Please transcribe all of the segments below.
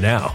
now.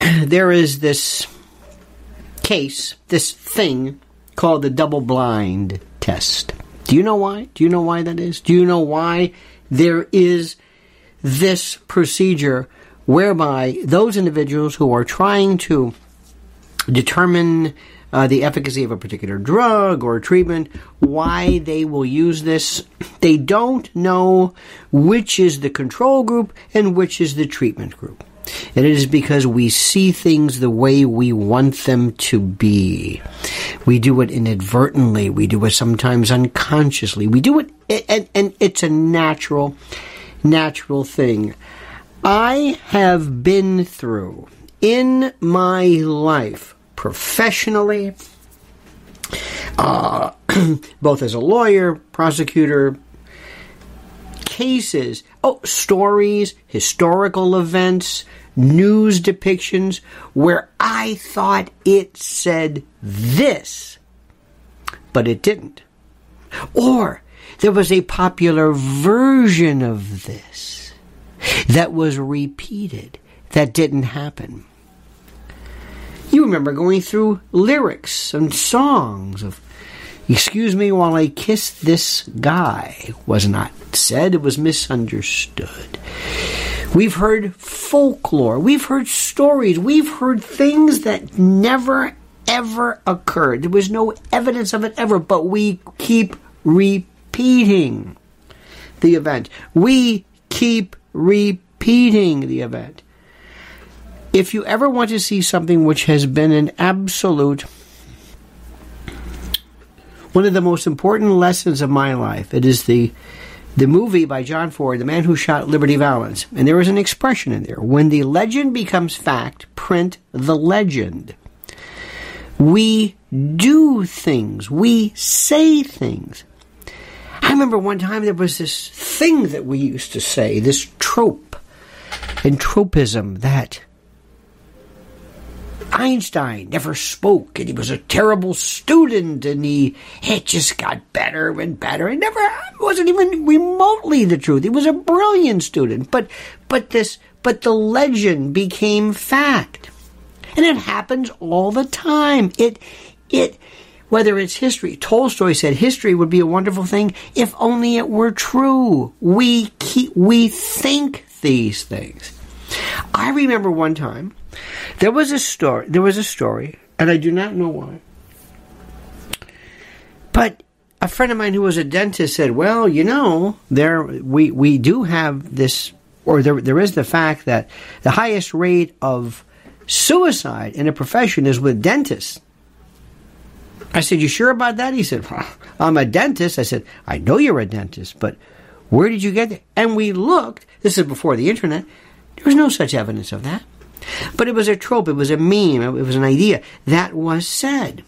There is this case, this thing called the double blind test. Do you know why? Do you know why that is? Do you know why there is this procedure whereby those individuals who are trying to determine uh, the efficacy of a particular drug or treatment, why they will use this. They don't know which is the control group and which is the treatment group. And it is because we see things the way we want them to be. We do it inadvertently. We do it sometimes unconsciously. We do it, and, and it's a natural, natural thing. I have been through in my life, professionally, uh, both as a lawyer, prosecutor, cases, oh, stories, historical events, news depictions where I thought it said this, but it didn't. Or there was a popular version of this that was repeated that didn't happen. You remember going through lyrics and songs of Excuse me while I kiss this guy was not said, it was misunderstood. We've heard folklore, we've heard stories, we've heard things that never ever occurred. There was no evidence of it ever, but we keep repeating the event. We keep repeating the event. If you ever want to see something which has been an absolute one of the most important lessons of my life. It is the the movie by John Ford, The Man Who Shot Liberty Valance. And there is an expression in there. When the legend becomes fact, print the legend. We do things. We say things. I remember one time there was this thing that we used to say, this trope and tropism that Einstein never spoke, and he was a terrible student, and he it just got better and better. It never wasn't even remotely the truth. He was a brilliant student, but but this but the legend became fact, and it happens all the time. It it whether it's history. Tolstoy said history would be a wonderful thing if only it were true. We keep, we think these things. I remember one time there was a story. There was a story, and I do not know why. But a friend of mine who was a dentist said, "Well, you know, there we we do have this, or there there is the fact that the highest rate of suicide in a profession is with dentists." I said, "You sure about that?" He said, well, "I'm a dentist." I said, "I know you're a dentist, but where did you get it?" And we looked. This is before the internet. There was no such evidence of that. But it was a trope, it was a meme, it was an idea that was said.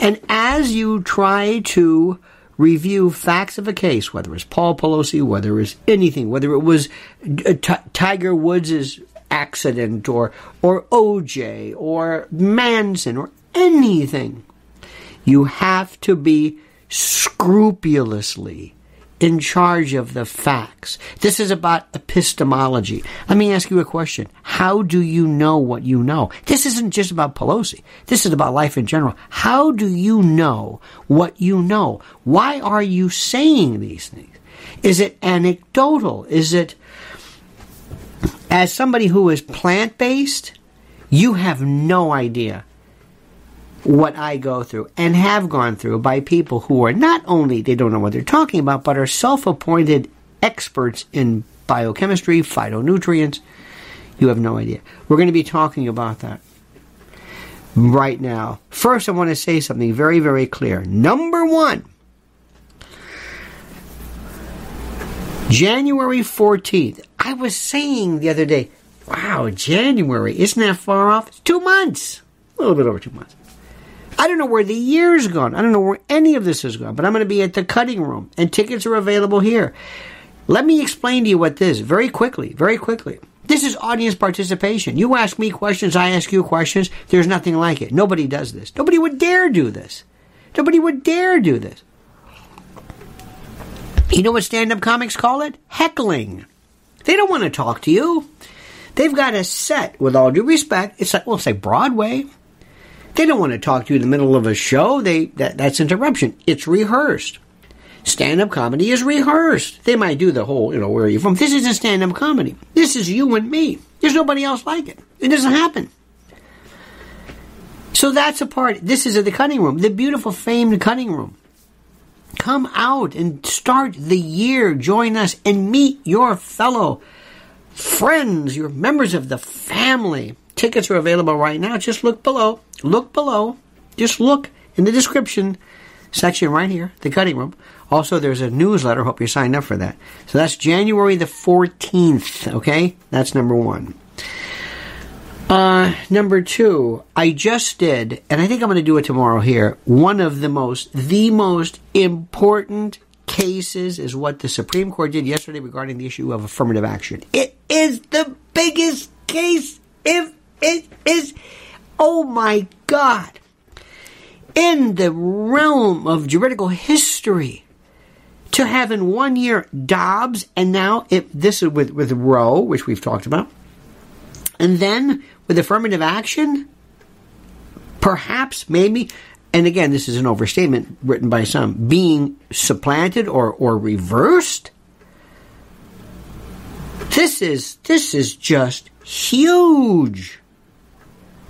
And as you try to review facts of a case, whether it's Paul Pelosi, whether it's anything, whether it was uh, T- Tiger Woods' accident or or OJ or Manson or anything, you have to be scrupulously in charge of the facts. This is about epistemology. Let me ask you a question. How do you know what you know? This isn't just about Pelosi. This is about life in general. How do you know what you know? Why are you saying these things? Is it anecdotal? Is it, as somebody who is plant based, you have no idea what I go through and have gone through by people who are not only they don't know what they're talking about, but are self-appointed experts in biochemistry, phytonutrients. You have no idea. We're going to be talking about that right now. First, I want to say something very, very clear. Number one, January 14th. I was saying the other day, wow, January, isn't that far off? It's two months. A little bit over two months. I don't know where the year's gone. I don't know where any of this has gone, but I'm going to be at the cutting room, and tickets are available here. Let me explain to you what this is very quickly, very quickly. This is audience participation. You ask me questions, I ask you questions. There's nothing like it. Nobody does this. Nobody would dare do this. Nobody would dare do this. You know what stand up comics call it? Heckling. They don't want to talk to you. They've got a set, with all due respect, it's like, well, it's like Broadway. They don't want to talk to you in the middle of a show. They that, that's interruption. It's rehearsed. Stand up comedy is rehearsed. They might do the whole, you know, where are you from? This isn't stand up comedy. This is you and me. There's nobody else like it. It doesn't happen. So that's a part. This is at the cutting room, the beautiful, famed cutting room. Come out and start the year. Join us and meet your fellow friends, your members of the family. Tickets are available right now. Just look below. Look below. Just look in the description section right here, the cutting room. Also, there's a newsletter. Hope you're signed up for that. So that's January the 14th. Okay, that's number one. Uh, number two, I just did, and I think I'm going to do it tomorrow here. One of the most, the most important cases is what the Supreme Court did yesterday regarding the issue of affirmative action. It is the biggest case if it is. Oh my God. In the realm of juridical history, to have in one year Dobbs and now if this is with, with Roe, which we've talked about, and then with affirmative action, perhaps, maybe, and again, this is an overstatement written by some, being supplanted or, or reversed. This is this is just huge.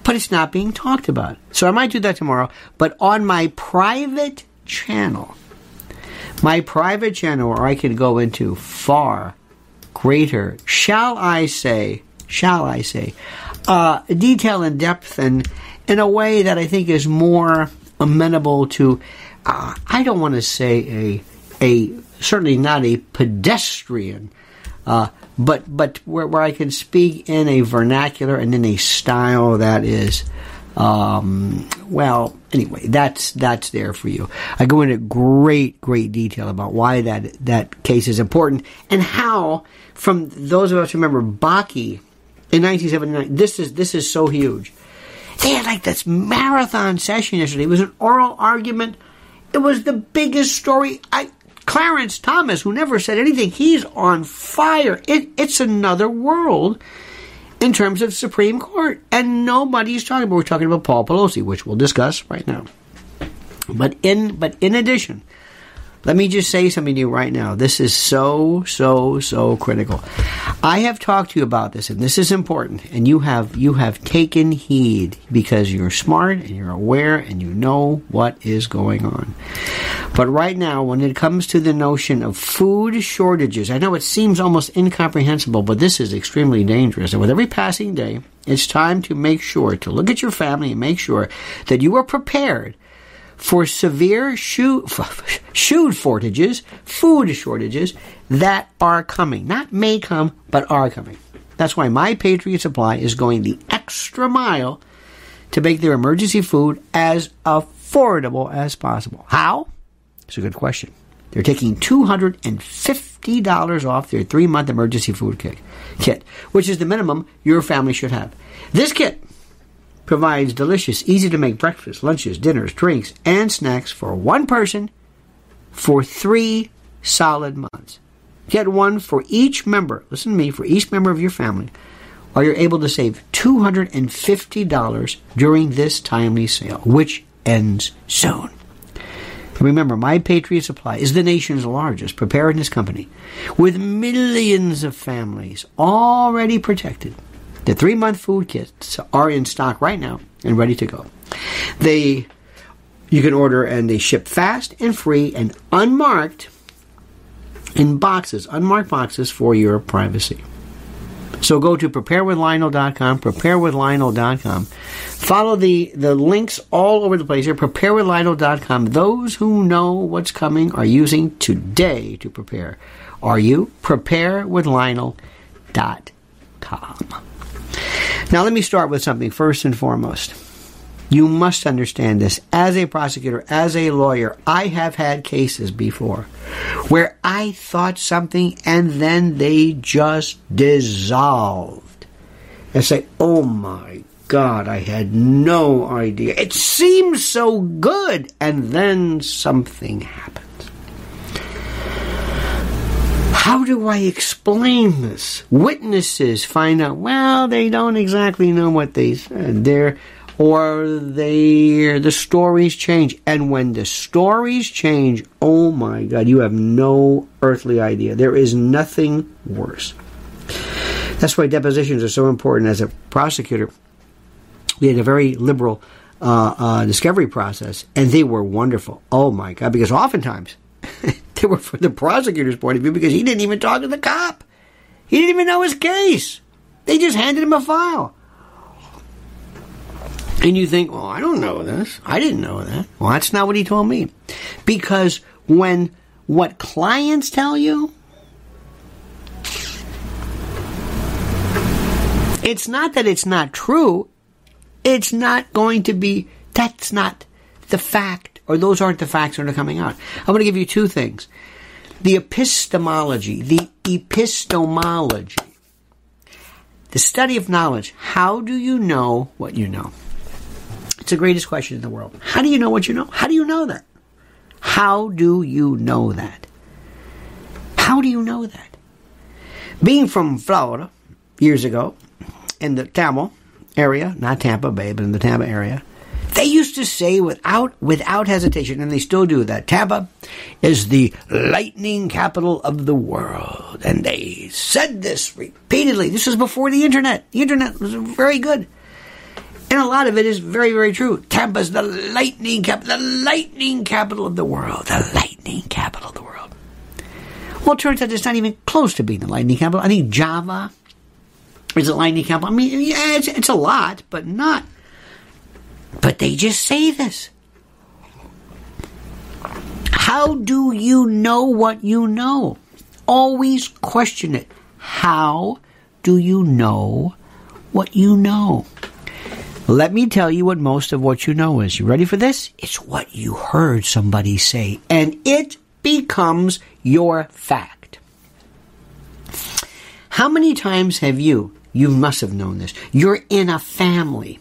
But it's not being talked about. So I might do that tomorrow. But on my private channel, my private channel where I can go into far greater, shall I say, shall I say, uh, detail and depth and in a way that I think is more amenable to, uh, I don't want to say a, a, certainly not a pedestrian, uh, but, but where, where I can speak in a vernacular and in a style that is, um, well, anyway, that's that's there for you. I go into great, great detail about why that that case is important and how, from those of us who remember Bakke in 1979, this is this is so huge. They had like this marathon session yesterday. It was an oral argument. It was the biggest story. I Clarence Thomas, who never said anything, he's on fire. It, it's another world in terms of Supreme Court. And nobody's talking about, we're talking about Paul Pelosi, which we'll discuss right now. But in, but in addition, let me just say something to you right now. This is so, so, so critical. I have talked to you about this, and this is important, and you have you have taken heed because you're smart and you're aware and you know what is going on. But right now, when it comes to the notion of food shortages, I know it seems almost incomprehensible, but this is extremely dangerous. And with every passing day, it's time to make sure to look at your family and make sure that you are prepared for severe shoe, shortages, food shortages that are coming. Not may come, but are coming. That's why My Patriot Supply is going the extra mile to make their emergency food as affordable as possible. How? It's a good question. They're taking $250 off their three month emergency food kit, kit, which is the minimum your family should have. This kit provides delicious, easy to make breakfast, lunches, dinners, drinks, and snacks for one person for three solid months. Get one for each member, listen to me, for each member of your family, or you're able to save $250 during this timely sale, which ends soon. Remember, My Patriot Supply is the nation's largest preparedness company with millions of families already protected the three month food kits are in stock right now and ready to go. They you can order and they ship fast and free and unmarked in boxes, unmarked boxes for your privacy. So go to preparewithlionel.com, preparewithlionel.com. Follow the, the links all over the place here, preparewithlionel.com. Those who know what's coming are using today to prepare. Are you? Preparewithlionel.com. Now, let me start with something first and foremost. You must understand this. As a prosecutor, as a lawyer, I have had cases before where I thought something and then they just dissolved. and say, oh my God, I had no idea. It seemed so good. And then something happened. How do I explain this? Witnesses find out, well, they don't exactly know what they said. They're, or they, the stories change. And when the stories change, oh my God, you have no earthly idea. There is nothing worse. That's why depositions are so important as a prosecutor. We had a very liberal uh, uh, discovery process, and they were wonderful. Oh my God, because oftentimes, They were from the prosecutor's point of view because he didn't even talk to the cop. He didn't even know his case. They just handed him a file. And you think, well, I don't know this. I didn't know that. Well, that's not what he told me. Because when what clients tell you, it's not that it's not true. It's not going to be, that's not the fact or those aren't the facts that are coming out. I'm going to give you two things. the epistemology, the epistemology, the study of knowledge. How do you know what you know? It's the greatest question in the world. How do you know what you know? How do you know that? How do you know that? How do you know that? Being from Florida years ago, in the Tampa area, not Tampa Bay, but in the Tampa area, they used to say without without hesitation, and they still do that. Tampa is the lightning capital of the world, and they said this repeatedly. This was before the internet. The internet was very good, and a lot of it is very very true. Tampa's the lightning cap, the lightning capital of the world, the lightning capital of the world. Well, it turns out it's not even close to being the lightning capital. I think Java is the lightning capital. I mean, yeah, it's, it's a lot, but not but they just say this. How do you know what you know? Always question it. How do you know what you know? Let me tell you what most of what you know is. You ready for this? It's what you heard somebody say, and it becomes your fact. How many times have you, you must have known this, you're in a family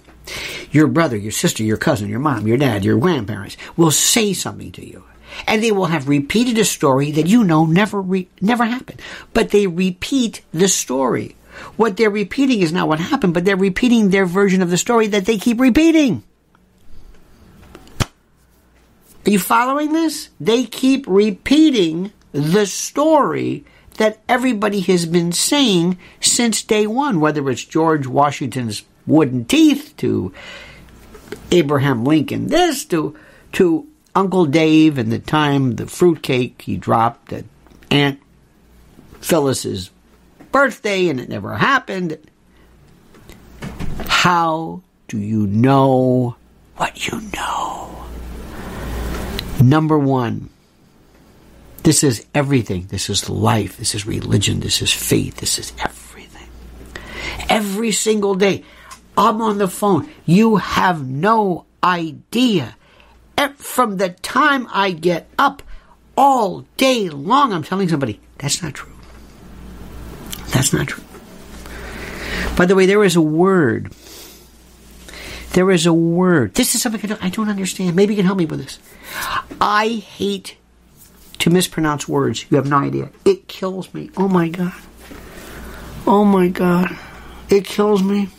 your brother, your sister, your cousin, your mom, your dad, your grandparents will say something to you. And they will have repeated a story that you know never re- never happened. But they repeat the story. What they're repeating is not what happened, but they're repeating their version of the story that they keep repeating. Are you following this? They keep repeating the story that everybody has been saying since day one, whether it's George Washington's wooden teeth to Abraham Lincoln this to to Uncle Dave and the time the fruitcake he dropped at Aunt Phyllis's birthday and it never happened. How do you know what you know? Number one, this is everything. This is life. This is religion. This is faith. This is everything. Every single day. I'm on the phone. You have no idea. From the time I get up all day long, I'm telling somebody, that's not true. That's not true. By the way, there is a word. There is a word. This is something I don't, understand. Maybe you can help me with this. I hate to mispronounce words. You have no idea. It kills me. Oh my God. Oh my God. It kills me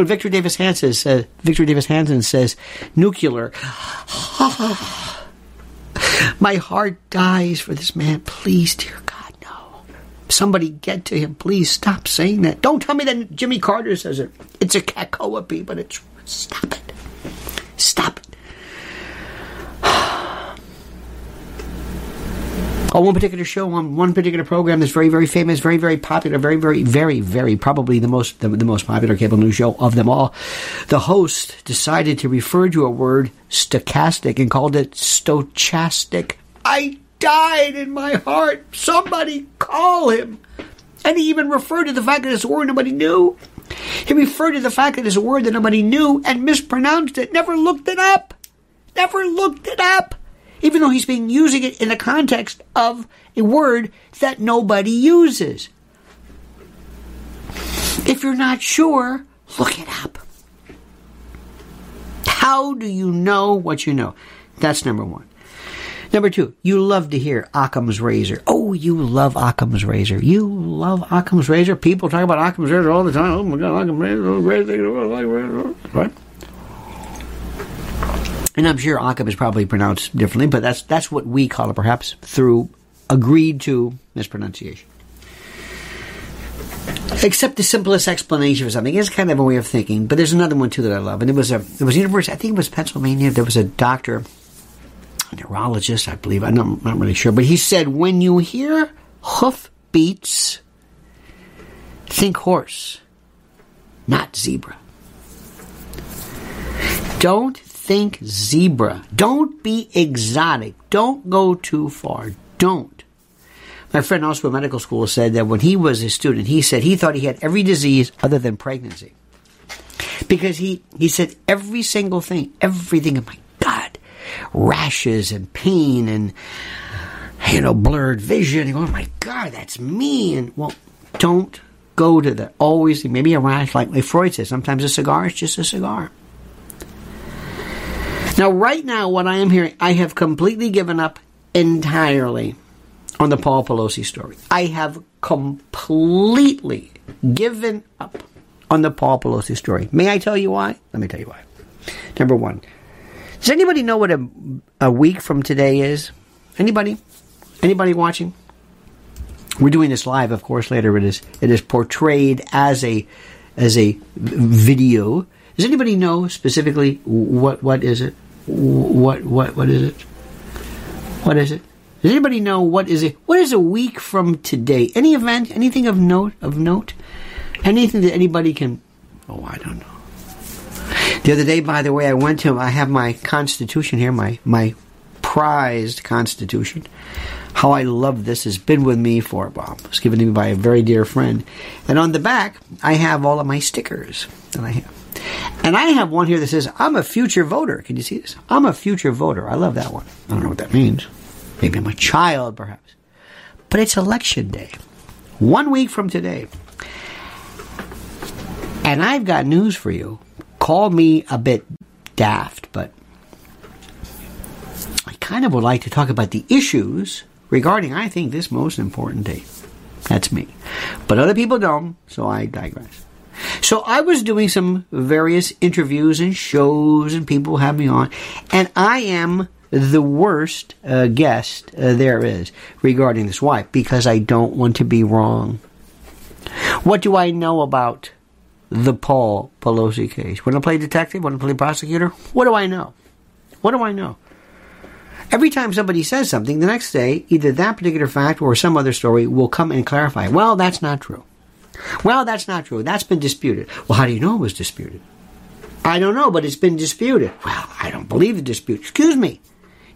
when Victor Davis Hanson says, Victor Davis Hanson says, nuclear. My heart dies for this man. Please, dear God, no. Somebody get to him. Please stop saying that. Don't tell me that Jimmy Carter says it. It's a cacophony, but it's stop it. Stop it. On one particular show, on one particular program that's very, very famous, very, very popular, very, very, very, very probably the most the, the most popular cable news show of them all. The host decided to refer to a word stochastic and called it stochastic. I died in my heart. Somebody call him. And he even referred to the fact that it's a word nobody knew. He referred to the fact that it's a word that nobody knew and mispronounced it. Never looked it up. Never looked it up even though he's been using it in the context of a word that nobody uses. If you're not sure, look it up. How do you know what you know? That's number one. Number two, you love to hear Occam's razor. Oh, you love Occam's razor. You love Occam's razor. People talk about Occam's razor all the time. Oh my God, Occam's razor. Oh, right? And I'm sure Occam is probably pronounced differently, but that's that's what we call it, perhaps through agreed to mispronunciation. Except the simplest explanation for something is kind of a way of thinking. But there's another one too that I love, and it was a it was university. I think it was Pennsylvania. There was a doctor, a neurologist, I believe. I'm not, I'm not really sure, but he said when you hear hoof beats, think horse, not zebra. Don't think zebra. Don't be exotic. Don't go too far. Don't. My friend also medical school said that when he was a student, he said he thought he had every disease other than pregnancy. Because he, he said every single thing, everything, oh my God, rashes and pain and you know, blurred vision. Oh my God, that's me. And well, don't go to the always, maybe a rash, like Freud says, sometimes a cigar is just a cigar. Now, right now, what I am hearing, I have completely given up entirely on the Paul Pelosi story. I have completely given up on the Paul Pelosi story. May I tell you why? Let me tell you why. Number one, does anybody know what a, a week from today is? Anybody? Anybody watching? We're doing this live, of course. Later, it is it is portrayed as a as a video. Does anybody know specifically what what is it? What what what is it? What is it? Does anybody know what is it? What is a week from today? Any event? Anything of note? Of note? Anything that anybody can? Oh, I don't know. The other day, by the way, I went to. I have my Constitution here, my my prized Constitution. How I love this has been with me for well, it was given to me by a very dear friend, and on the back I have all of my stickers that I have. And I have one here that says, I'm a future voter. Can you see this? I'm a future voter. I love that one. I don't know what that means. Maybe I'm a child, perhaps. But it's election day. One week from today. And I've got news for you. Call me a bit daft, but I kind of would like to talk about the issues regarding, I think, this most important date. That's me. But other people don't, so I digress. So I was doing some various interviews and shows, and people have me on, and I am the worst uh, guest uh, there is regarding this. Why? Because I don't want to be wrong. What do I know about the Paul Pelosi case? Want to play detective? Want to play prosecutor? What do I know? What do I know? Every time somebody says something, the next day, either that particular fact or some other story will come and clarify. Well, that's not true. Well, that's not true. That's been disputed. Well, how do you know it was disputed? I don't know, but it's been disputed. Well, I don't believe the dispute. Excuse me.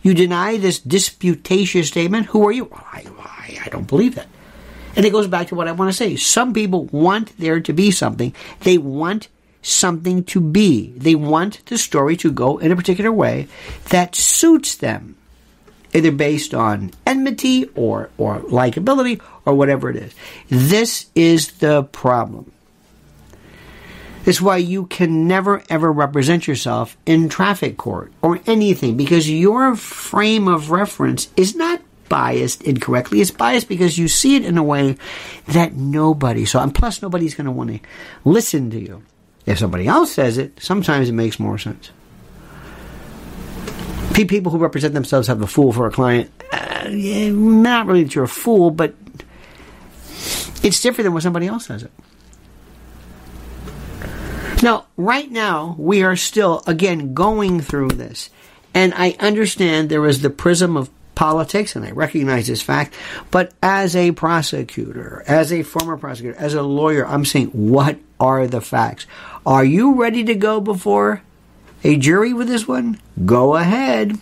You deny this disputatious statement? Who are you? Well, I, I, I don't believe that. And it goes back to what I want to say. Some people want there to be something. They want something to be. They want the story to go in a particular way that suits them either based on enmity or, or likability or whatever it is. This is the problem. It's why you can never ever represent yourself in traffic court or anything because your frame of reference is not biased incorrectly. It's biased because you see it in a way that nobody saw. And plus, nobody's going to want to listen to you. If somebody else says it, sometimes it makes more sense people who represent themselves have a fool for a client. Uh, yeah, not really that you're a fool, but it's different than when somebody else says it. Now, right now, we are still, again, going through this. And I understand there is the prism of politics, and I recognize this fact. But as a prosecutor, as a former prosecutor, as a lawyer, I'm saying, what are the facts? Are you ready to go before a jury with this one, go ahead.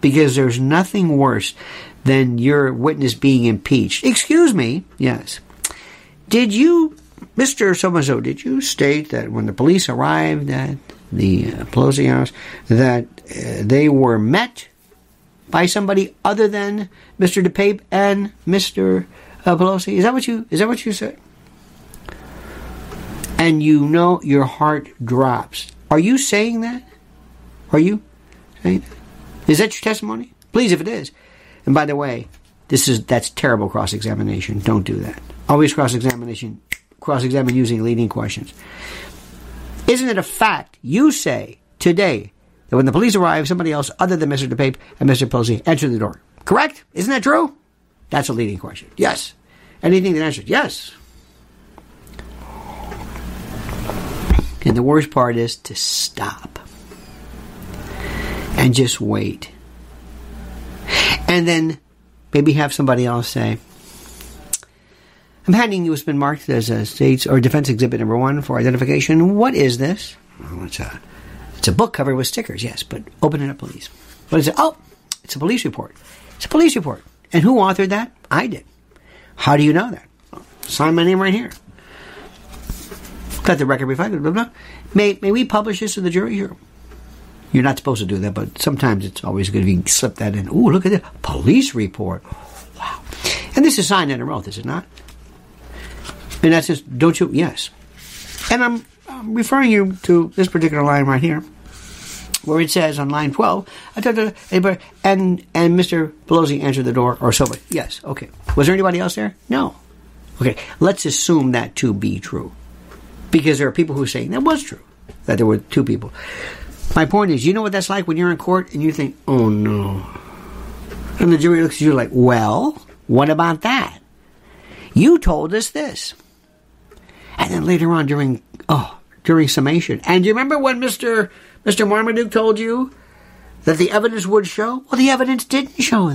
Because there's nothing worse than your witness being impeached. Excuse me, yes. Did you, Mr. So did you state that when the police arrived at the uh, Pelosi house, that uh, they were met by somebody other than Mr. DePape and Mr. Uh, Pelosi? Is that what you, is that what you said? And you know your heart drops. Are you saying that? Are you? Is that your testimony? Please, if it is. And by the way, this is that's terrible cross examination. Don't do that. Always cross examination, cross examine using leading questions. Isn't it a fact you say today that when the police arrive, somebody else other than Mr. DePape and Mr. Pelosi entered the door? Correct? Isn't that true? That's a leading question. Yes. Anything that answers yes. And the worst part is to stop and just wait. And then maybe have somebody else say, I'm handing you what's been marked as a states or defense exhibit number one for identification. What is this? Well, it's a it's a book covered with stickers, yes, but open it up, please. What is it? Oh, it's a police report. It's a police report. And who authored that? I did. How do you know that? sign my name right here. Got the record reflected, blah, blah. May, may we publish this to the jury? Here. You're not supposed to do that, but sometimes it's always good if you slip that in. Ooh, look at that police report. Wow. And this is signed under oath, is it not? And that's just, don't you? Yes. And I'm, I'm referring you to this particular line right here, where it says on line 12, I told her, anybody, and, and Mr. Pelosi answered the door, or somebody. Yes, okay. Was there anybody else there? No. Okay, let's assume that to be true. Because there are people who are saying that was true, that there were two people. My point is, you know what that's like when you're in court and you think, oh no. And the jury looks at you like, well, what about that? You told us this. And then later on during, oh, during summation. And you remember when Mr. Mr. Marmaduke told you that the evidence would show? Well, the evidence didn't show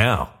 now.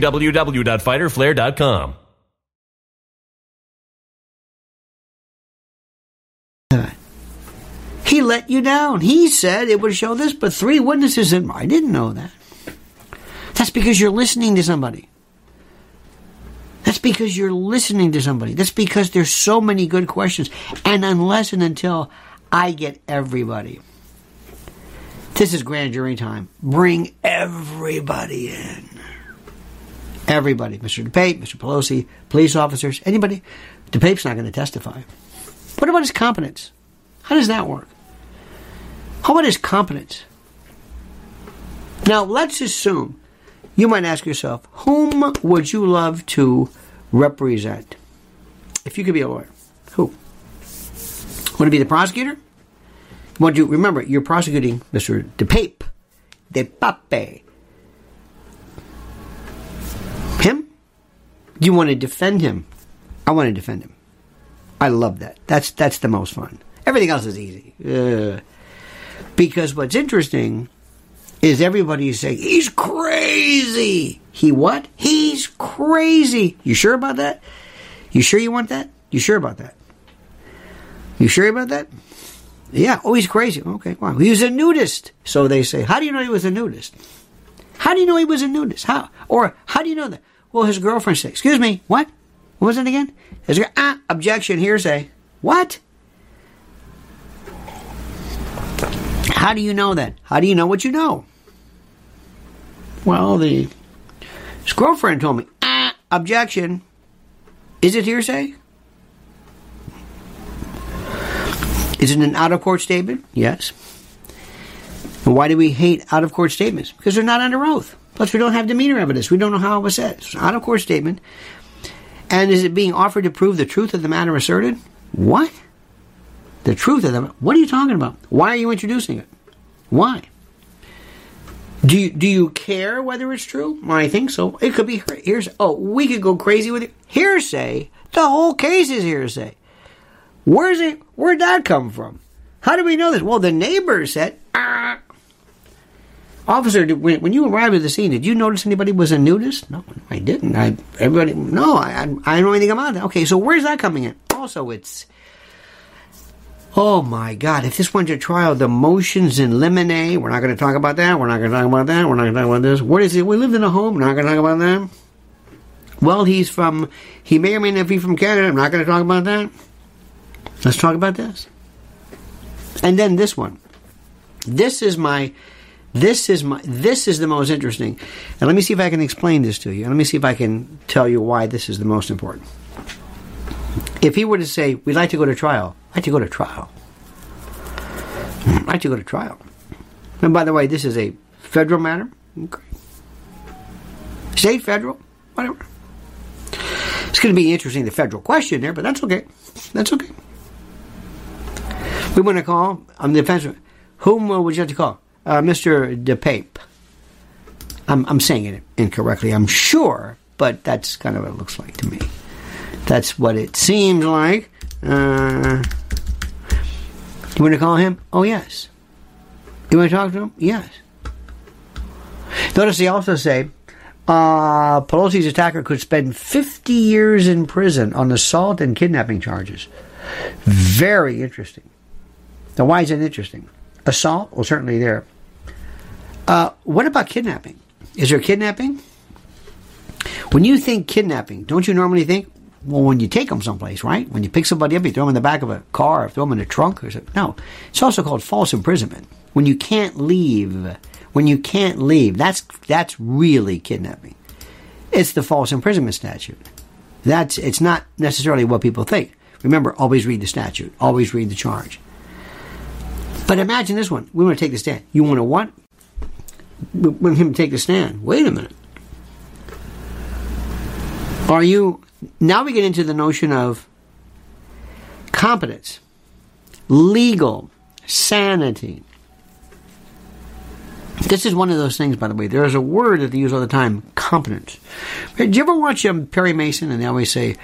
www.fighterflare.com He let you down. He said it would show this, but three witnesses and I didn't know that. That's because you're listening to somebody. That's because you're listening to somebody. That's because there's so many good questions. And unless and until I get everybody. This is grand jury time. Bring everybody in. Everybody, Mr. DePape, Mr. Pelosi, police officers, anybody. DePape's not going to testify. What about his competence? How does that work? How about his competence? Now, let's assume you might ask yourself, whom would you love to represent? If you could be a lawyer, who? Want to be the prosecutor? Want you remember you're prosecuting Mr. DePape, DePape, You want to defend him? I want to defend him. I love that. That's that's the most fun. Everything else is easy. Uh, Because what's interesting is everybody saying, he's crazy. He what? He's crazy. You sure about that? You sure you want that? You sure about that? You sure about that? Yeah. Oh, he's crazy. Okay. Wow. He was a nudist. So they say, how do you know he was a nudist? How do you know he was a nudist? How? Or how do you know that? Well, his girlfriend said, excuse me, what? What was it again? His, ah, objection, hearsay. What? How do you know that? How do you know what you know? Well, the his girlfriend told me, ah, objection. Is it hearsay? Is it an out of court statement? Yes. And why do we hate out of court statements? Because they're not under oath. Plus, we don't have demeanor evidence. We don't know how it was said. It's an out of court statement. And is it being offered to prove the truth of the matter asserted? What? The truth of the What are you talking about? Why are you introducing it? Why? Do you, do you care whether it's true? I think so. It could be hearsay. Oh, we could go crazy with it. Hearsay? The whole case is hearsay. Where's it? Where'd that come from? How do we know this? Well, the neighbor said, ah. Officer, when, when you arrived at the scene, did you notice anybody was a nudist? No, I didn't. I everybody, no, I, I don't know anything about that. Okay, so where's that coming in? Also, it's Oh my God, if this went to trial, the motions in limine, we're not going to talk about that, we're not going to talk about that, we're not going to talk about this. What is it? We lived in a home, we're not going to talk about that. Well, he's from, he may or may not be from Canada, I'm not going to talk about that. Let's talk about this. And then this one. This is my, this is my, this is the most interesting. And let me see if I can explain this to you. And let me see if I can tell you why this is the most important. If he were to say, we'd like to go to trial, I'd like to go to trial. I'd like to go to trial. And by the way, this is a federal matter. Okay. State, federal, whatever. It's going to be interesting, the federal question there, but that's okay. That's okay. We want to call, I'm the defense. Whom uh, would you like to call? Uh, Mr. DePape. I'm, I'm saying it incorrectly, I'm sure, but that's kind of what it looks like to me. That's what it seems like. Uh, you want to call him? Oh, yes. You want to talk to him? Yes. Notice they also say uh, Pelosi's attacker could spend 50 years in prison on assault and kidnapping charges. Very interesting. Now, why is it interesting? Assault? Well, certainly there. Uh, what about kidnapping? Is there kidnapping? When you think kidnapping, don't you normally think, well, when you take them someplace, right? When you pick somebody up, you throw them in the back of a car, or throw them in a trunk, or something. No, it's also called false imprisonment. When you can't leave, when you can't leave, that's that's really kidnapping. It's the false imprisonment statute. That's it's not necessarily what people think. Remember, always read the statute. Always read the charge. But imagine this one. We want to take the stand. You want to what? We want him to take the stand. Wait a minute. Are you now we get into the notion of competence, legal, sanity. This is one of those things, by the way. There is a word that they use all the time competence. Did you ever watch um, Perry Mason and they always say,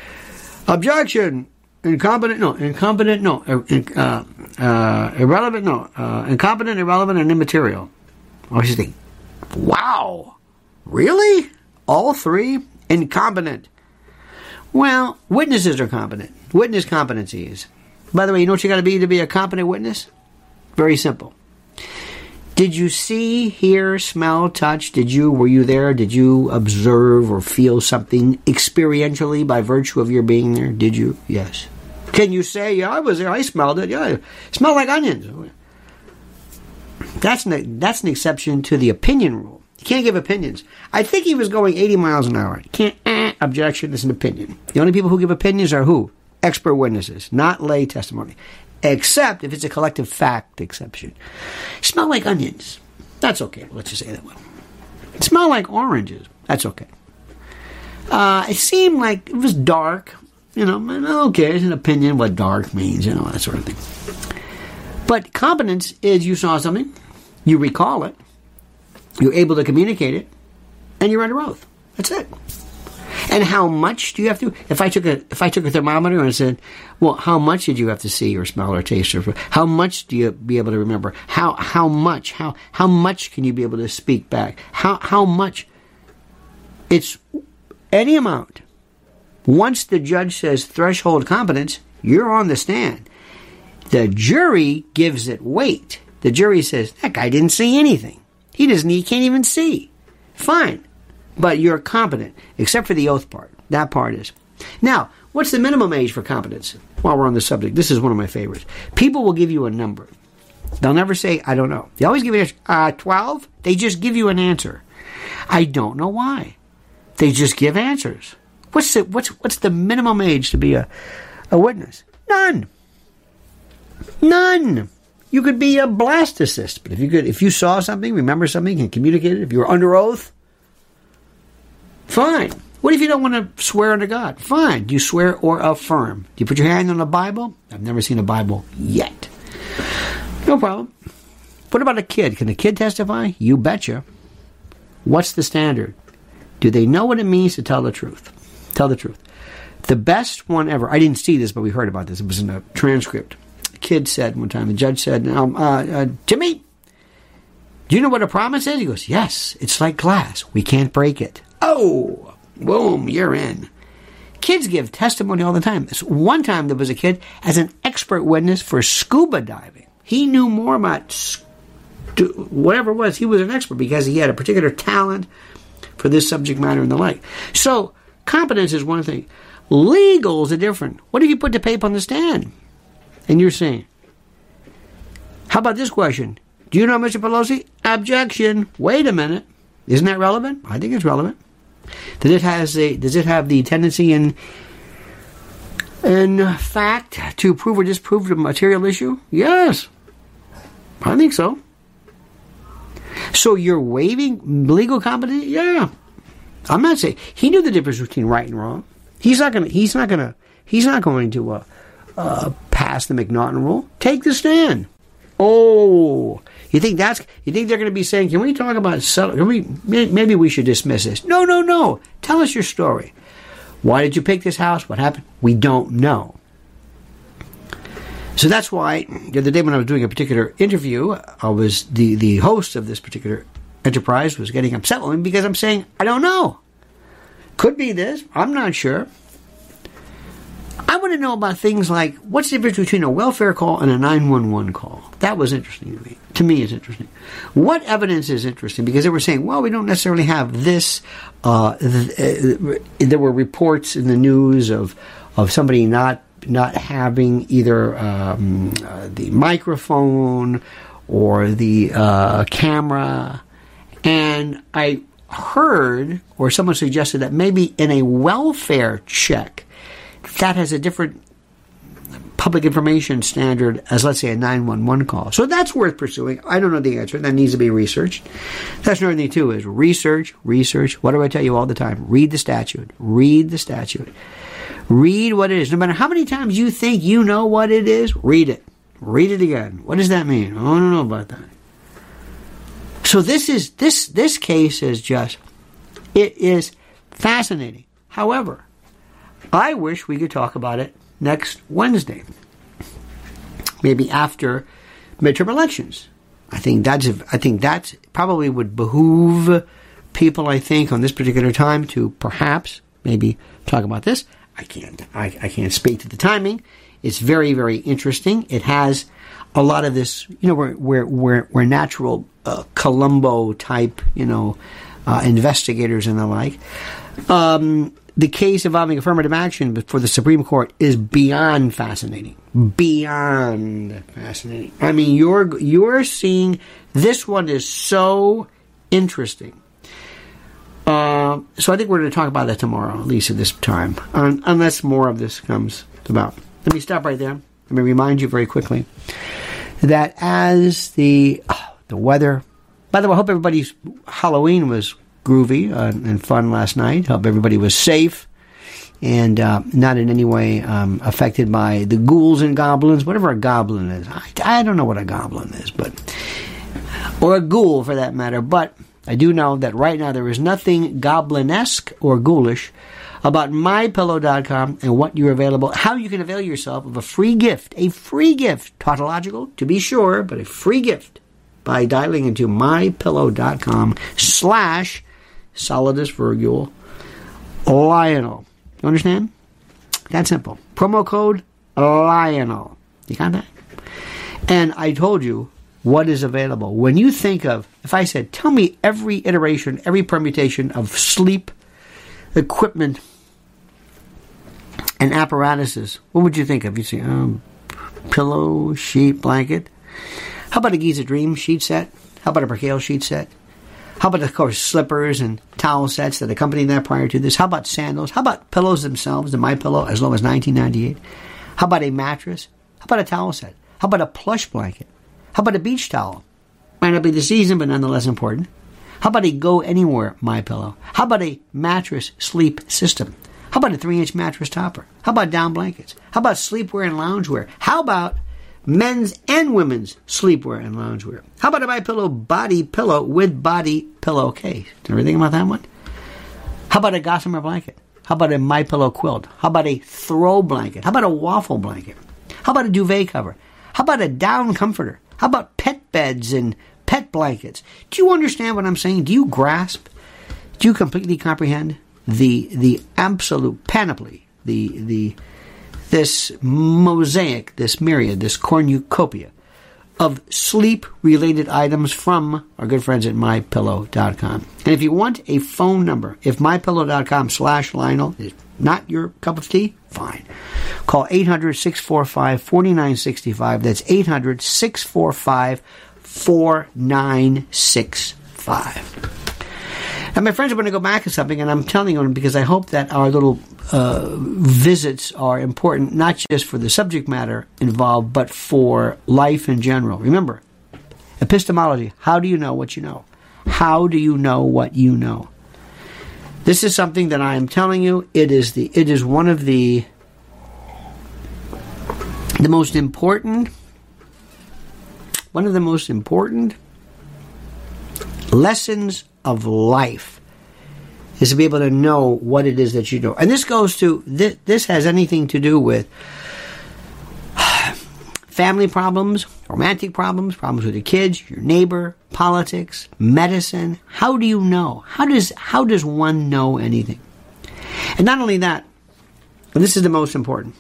objection, incompetent, no, incompetent, no, uh, uh, irrelevant, no, uh, incompetent, irrelevant, and immaterial. I always think, wow, really? All three? Incompetent, well, witnesses are competent. Witness competencies. By the way, you know what you got to be to be a competent witness? Very simple. Did you see, hear, smell, touch? Did you were you there? Did you observe or feel something experientially by virtue of your being there? Did you? Yes. Can you say, yeah, I was there, I smelled it, yeah, it smelled like onions. That's an, that's an exception to the opinion rule. You can't give opinions. I think he was going 80 miles an hour. Can't, eh, objection is an opinion. The only people who give opinions are who? Expert witnesses, not lay testimony. Except if it's a collective fact exception. Smell like onions. That's okay. Let's just say that one. Smell like oranges. That's okay. Uh, it seemed like it was dark. You know, okay, it's an opinion what dark means, you know, that sort of thing. But competence is you saw something, you recall it, you're able to communicate it, and you're under oath. That's it. And how much do you have to? If I took a if I took a thermometer and said, "Well, how much did you have to see or smell or taste or how much do you be able to remember? How how much how how much can you be able to speak back? How how much?" It's any amount. Once the judge says threshold competence, you're on the stand. The jury gives it weight. The jury says that guy didn't see anything. He doesn't. He can't even see. Fine but you're competent, except for the oath part. That part is. Now, what's the minimum age for competence? While we're on the subject, this is one of my favorites. People will give you a number. They'll never say, I don't know. They always give you uh, 12. They just give you an answer. I don't know why. They just give answers. What's the, what's, what's the minimum age to be a, a witness? None. None. You could be a blastocyst, but if you could, if you saw something, remember something, and communicated, if you were under oath, Fine. What if you don't want to swear unto God? Fine. Do you swear or affirm? Do you put your hand on the Bible? I've never seen a Bible yet. No problem. What about a kid? Can a kid testify? You betcha. What's the standard? Do they know what it means to tell the truth? Tell the truth. The best one ever, I didn't see this, but we heard about this. It was in a transcript. A kid said one time, the judge said, um, uh, uh, Jimmy, do you know what a promise is? He goes, Yes, it's like glass. We can't break it. Oh, boom, you're in. Kids give testimony all the time. This one time there was a kid as an expert witness for scuba diving. He knew more about whatever it was. He was an expert because he had a particular talent for this subject matter and the like. So competence is one thing. Legal is a different. What if you put DePape on the stand and you're saying, how about this question? Do you know Mr. Pelosi? Objection. Wait a minute. Isn't that relevant? I think it's relevant. Does it has a does it have the tendency in in fact to prove or disprove the material issue? Yes. I think so. So you're waiving legal competency? Yeah. I'm not saying he knew the difference between right and wrong. He's not gonna. He's not gonna. He's not going to uh, uh, pass the McNaughton rule. Take the stand. Oh, you think that's? You think they're going to be saying, "Can we talk about? Can we? Maybe we should dismiss this." No, no, no. Tell us your story. Why did you pick this house? What happened? We don't know. So that's why the other day when I was doing a particular interview, I was the the host of this particular enterprise was getting upset with me because I'm saying I don't know. Could be this. I'm not sure. I want to know about things like what's the difference between a welfare call and a 911 call. That was interesting to me. To me, it's interesting. What evidence is interesting? Because they were saying, well, we don't necessarily have this. Uh, th- uh, there were reports in the news of of somebody not not having either um, uh, the microphone or the uh, camera, and I heard or someone suggested that maybe in a welfare check that has a different public information standard as, let's say, a 911 call. So that's worth pursuing. I don't know the answer. That needs to be researched. That's another thing, too, is research, research. What do I tell you all the time? Read the statute. Read the statute. Read what it is. No matter how many times you think you know what it is, read it. Read it again. What does that mean? Oh, I don't know about that. So this is this this case is just it is fascinating. However, I wish we could talk about it next Wednesday, maybe after midterm elections. I think that's I think that probably would behoove people. I think on this particular time to perhaps maybe talk about this. I can't I, I can't speak to the timing. It's very very interesting. It has a lot of this. You know, we're we're we're, we're natural uh, Columbo type. You know, uh, investigators and the like. Um, the case involving affirmative action before the Supreme Court is beyond fascinating. Beyond fascinating. I mean, you're you're seeing this one is so interesting. Uh, so I think we're going to talk about that tomorrow, at least at this time, um, unless more of this comes about. Let me stop right there. Let me remind you very quickly that as the oh, the weather. By the way, I hope everybody's Halloween was groovy uh, and fun last night. Hope everybody was safe and uh, not in any way um, affected by the ghouls and goblins, whatever a goblin is. I, I, don't know what a goblin is, but or a ghoul for that matter. But I do know that right now there is nothing goblinesque or ghoulish about mypillow.com and what you're available, how you can avail yourself of a free gift, a free gift, tautological to be sure, but a free gift by dialing into mypillow.com slash solidus virgule Lionel. You understand? That simple. Promo code Lionel. You got that? And I told you what is available. When you think of, if I said, tell me every iteration, every permutation of sleep equipment and apparatuses, what would you think of? You say, um, pillow, sheet, blanket. How about a Giza Dream sheet set? How about a Percale sheet set? How about, of course, slippers and towel sets that accompany that prior to this? How about sandals? How about pillows themselves, the My Pillow, as low as 1998? How about a mattress? How about a towel set? How about a plush blanket? How about a beach towel? Might not be the season, but nonetheless important. How about a go anywhere My Pillow? How about a mattress sleep system? How about a three inch mattress topper? How about down blankets? How about sleepwear and loungewear? How about men's and women's sleepwear and loungewear? How about a My Pillow body pillow with body pillowcase? Did you ever think about that one? How about a gossamer blanket? How about a My Pillow quilt? How about a throw blanket? How about a waffle blanket? How about a duvet cover? How about a down comforter? How about pet beds and pet blankets? Do you understand what I'm saying? Do you grasp? Do you completely comprehend the the absolute panoply, the the this mosaic, this myriad, this cornucopia of sleep related items from our good friends at mypillow.com. And if you want a phone number, if mypillow.com slash Lionel is not your cup of tea, fine. Call 800 645 4965. That's 800 645 4965. And my friends are going to go back to something, and I'm telling you because I hope that our little uh, visits are important, not just for the subject matter involved, but for life in general. Remember, epistemology how do you know what you know? How do you know what you know? This is something that I am telling you. It is the it is one of the the most important one of the most important lessons of life is to be able to know what it is that you know. And this goes to this, this has anything to do with family problems, romantic problems, problems with your kids, your neighbor, politics, medicine. How do you know? How does how does one know anything? And not only that, and this is the most important.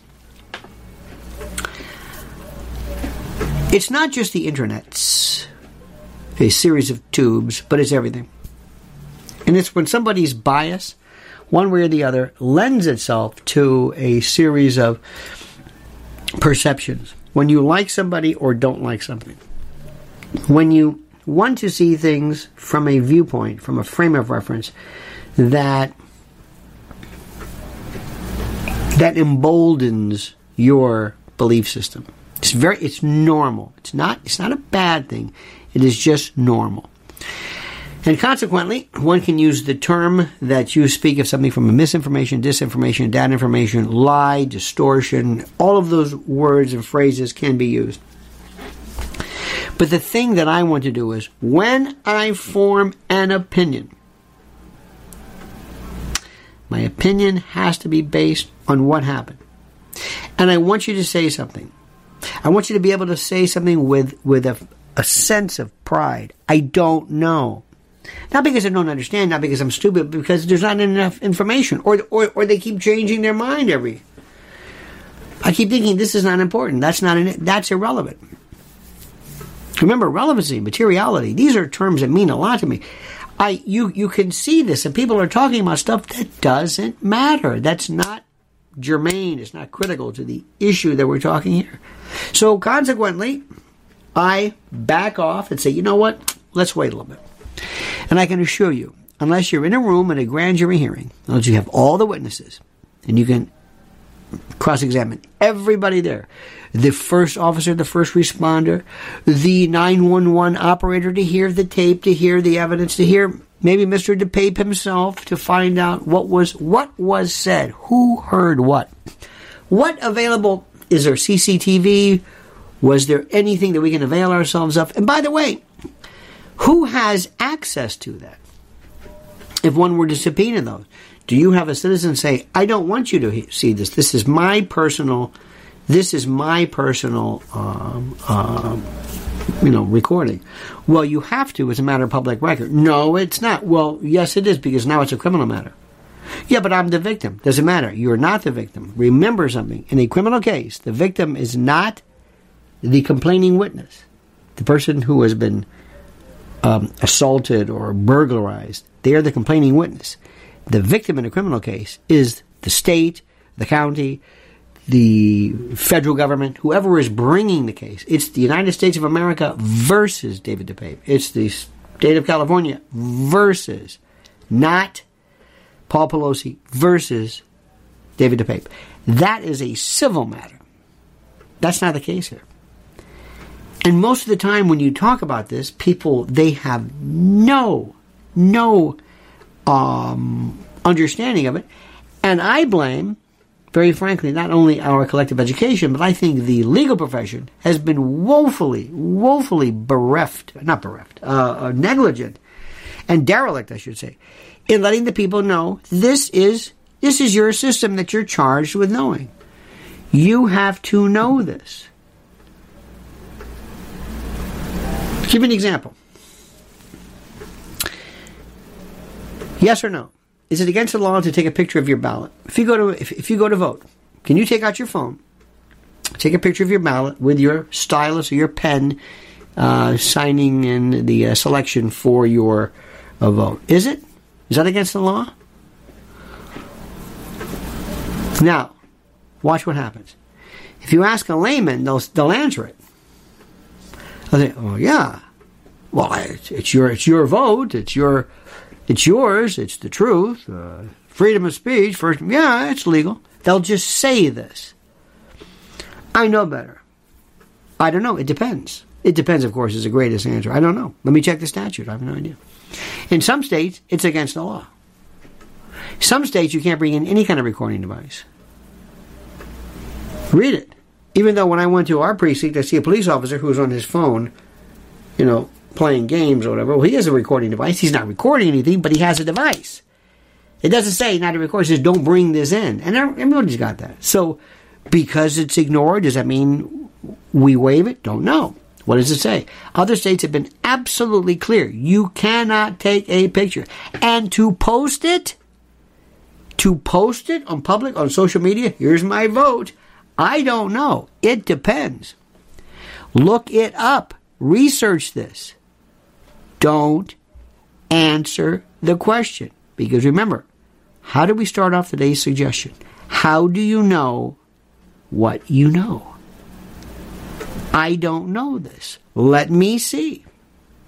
It's not just the internet's a series of tubes, but it's everything. And it's when somebody's bias, one way or the other, lends itself to a series of perceptions. When you like somebody or don't like something. When you want to see things from a viewpoint, from a frame of reference that that emboldens your belief system. It's very it's normal. It's not it's not a bad thing. It is just normal. And consequently, one can use the term that you speak of something from a misinformation, disinformation, data information, lie, distortion, all of those words and phrases can be used. But the thing that I want to do is when I form an opinion, my opinion has to be based on what happened. And I want you to say something. I want you to be able to say something with, with a, a sense of pride. I don't know. Not because I don't understand, not because I'm stupid, but because there's not enough information, or, or, or they keep changing their mind every. I keep thinking this is not important. That's not an, that's irrelevant. Remember, relevancy, materiality. These are terms that mean a lot to me. I you you can see this, and people are talking about stuff that doesn't matter. That's not germane. It's not critical to the issue that we're talking here. So consequently, I back off and say, you know what? Let's wait a little bit. And I can assure you, unless you're in a room at a grand jury hearing, unless you have all the witnesses, and you can cross examine everybody there the first officer, the first responder, the 911 operator to hear the tape, to hear the evidence, to hear maybe Mr. DePape himself to find out what was what was said, who heard what. What available is there CCTV? Was there anything that we can avail ourselves of? And by the way, Who has access to that? If one were to subpoena those, do you have a citizen say, "I don't want you to see this. This is my personal, this is my personal, um, um, you know, recording." Well, you have to as a matter of public record. No, it's not. Well, yes, it is because now it's a criminal matter. Yeah, but I'm the victim. Doesn't matter. You're not the victim. Remember something. In a criminal case, the victim is not the complaining witness, the person who has been um, assaulted or burglarized. They are the complaining witness. The victim in a criminal case is the state, the county, the federal government, whoever is bringing the case. It's the United States of America versus David DePape. It's the state of California versus, not Paul Pelosi versus David DePape. That is a civil matter. That's not the case here. And most of the time when you talk about this, people, they have no, no um, understanding of it. And I blame, very frankly, not only our collective education, but I think the legal profession has been woefully, woefully bereft, not bereft, uh, uh, negligent and derelict, I should say, in letting the people know this is this is your system that you're charged with knowing. You have to know this. Give you an example. Yes or no? Is it against the law to take a picture of your ballot? If you go to if, if you go to vote, can you take out your phone, take a picture of your ballot with your stylus or your pen, uh, signing in the uh, selection for your uh, vote? Is it? Is that against the law? Now, watch what happens. If you ask a layman, they'll they'll answer it. They'll say, "Oh yeah, well it's, it's your it's your vote. It's your it's yours. It's the truth. Uh, freedom of speech. First, yeah, it's legal. They'll just say this. I know better. I don't know. It depends. It depends, of course, is the greatest answer. I don't know. Let me check the statute. I have no idea. In some states, it's against the law. Some states, you can't bring in any kind of recording device. Read it. Even though when I went to our precinct, I see a police officer who's on his phone, you know, playing games or whatever. Well, he has a recording device. He's not recording anything, but he has a device. It doesn't say not to record. It says don't bring this in. And everybody's got that. So because it's ignored, does that mean we waive it? Don't know. What does it say? Other states have been absolutely clear. You cannot take a picture. And to post it, to post it on public, on social media, here's my vote. I don't know. It depends. Look it up. Research this. Don't answer the question. Because remember, how do we start off today's suggestion? How do you know what you know? I don't know this. Let me see.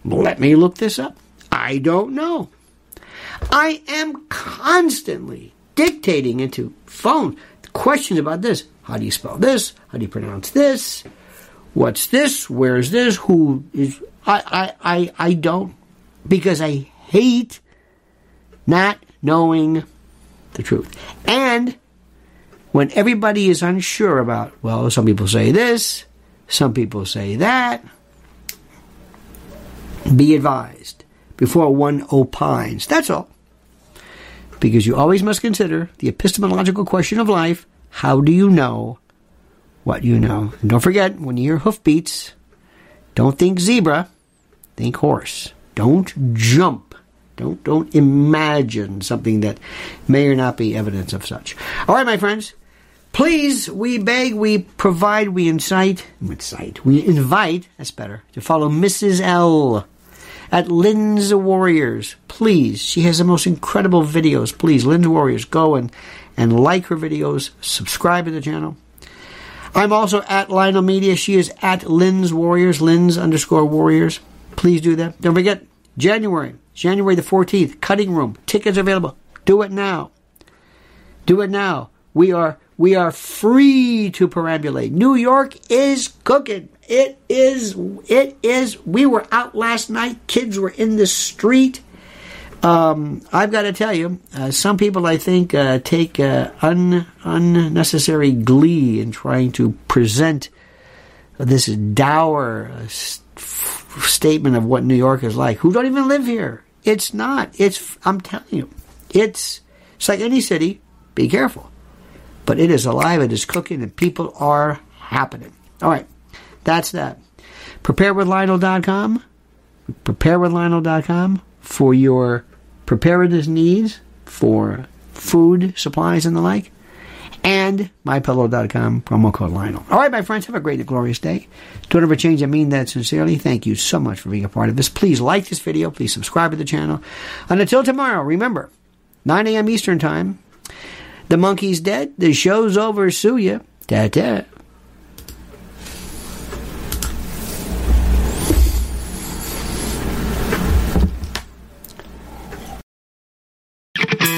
Let me look this up. I don't know. I am constantly dictating into phone questions about this. How do you spell this? How do you pronounce this? What's this? Where is this? Who is I I I, I don't because I hate not knowing the truth. And when everybody is unsure about, well, some people say this, some people say that, be advised before one opines. That's all. Because you always must consider the epistemological question of life how do you know what you know? And don't forget, when you hear hoofbeats, don't think zebra, think horse. Don't jump. Don't don't imagine something that may or not be evidence of such. All right, my friends. Please, we beg, we provide, we incite, incite, we invite, that's better, to follow Mrs. L at Lynn's Warriors. Please, she has the most incredible videos. Please, Lynn's Warriors, go and, and like her videos, subscribe to the channel. I'm also at Lionel Media. She is at Lynn's Warriors, Lynn's underscore Warriors. Please do that. Don't forget, January, January the 14th, Cutting Room. Tickets available. Do it now. Do it now. We are we are free to perambulate. New York is cooking. It is it is we were out last night. Kids were in the street. Um, I've got to tell you, uh, some people I think uh, take uh, un, unnecessary glee in trying to present this dour uh, statement of what New York is like, who don't even live here. It's not. It's I'm telling you, it's it's like any city. Be careful, but it is alive. It is cooking, and people are happening. All right, that's that. Preparewithlionel.com. Preparewithlionel.com for your preparedness needs for food supplies and the like and mypillow.com promo code Lionel. All right, my friends, have a great and glorious day. Don't ever change. I mean that sincerely. Thank you so much for being a part of this. Please like this video. Please subscribe to the channel. And until tomorrow, remember, 9 a.m. Eastern Time. The monkey's dead. The show's over. Sue ya. Ta ta